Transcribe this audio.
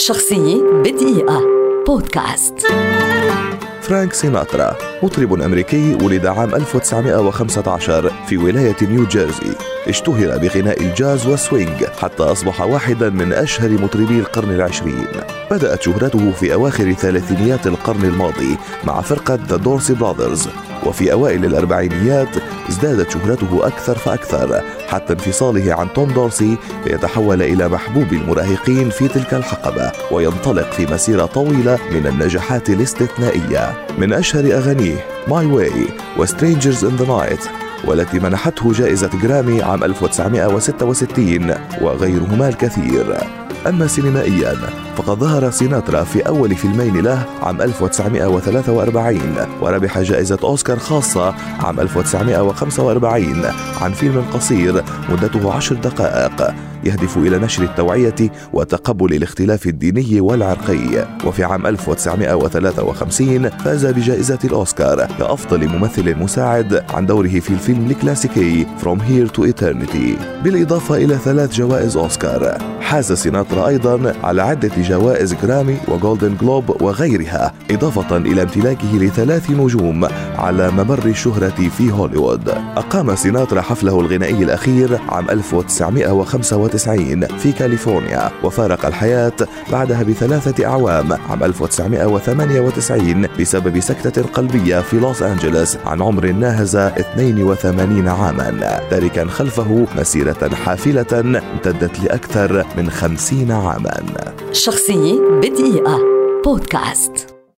شخصية بدقيقة. بودكاست. فرانك سيناترا مطرب أمريكي ولد عام 1915 في ولاية نيو جيرسي. اشتهر بغناء الجاز والسوينج حتى أصبح واحدا من أشهر مطربي القرن العشرين. بدأت شهرته في أواخر ثلاثينيات القرن الماضي مع فرقة The Dorsey Brothers وفي أوائل الأربعينيات ازدادت شهرته أكثر فأكثر حتى انفصاله عن توم دورسي ليتحول إلى محبوب المراهقين في تلك الحقبة وينطلق في مسيرة طويلة من النجاحات الاستثنائية. من أشهر أغانيه My Way و Strangers in the Night والتي منحته جائزة جرامي عام 1966 وغيرهما الكثير. أما سينمائيا فقد ظهر سيناترا في أول فيلمين له عام 1943 وربح جائزة أوسكار خاصة عام 1945 عن فيلم قصير مدته عشر دقائق يهدف إلى نشر التوعية وتقبل الاختلاف الديني والعرقي. وفي عام 1953 فاز بجائزة الأوسكار كأفضل ممثل مساعد عن دوره في الفيلم الكلاسيكي From Here to Eternity. بالإضافة إلى ثلاث جوائز أوسكار حاز سيناترا أيضا على عدة جوائز جرامي وجولدن جلوب وغيرها إضافة إلى امتلاكه لثلاث نجوم على ممر الشهرة في هوليوود. أقام سيناترا حفله الغنائي الأخير عام 1995 في كاليفورنيا وفارق الحياة بعدها بثلاثة أعوام عام 1998 بسبب سكتة قلبية في لوس أنجلوس عن عمر ناهز 82 عاما. تاركا خلفه مسيرة حافلة امتدت لأكثر من خمسين عاما. شخصية بدقيقة. بودكاست.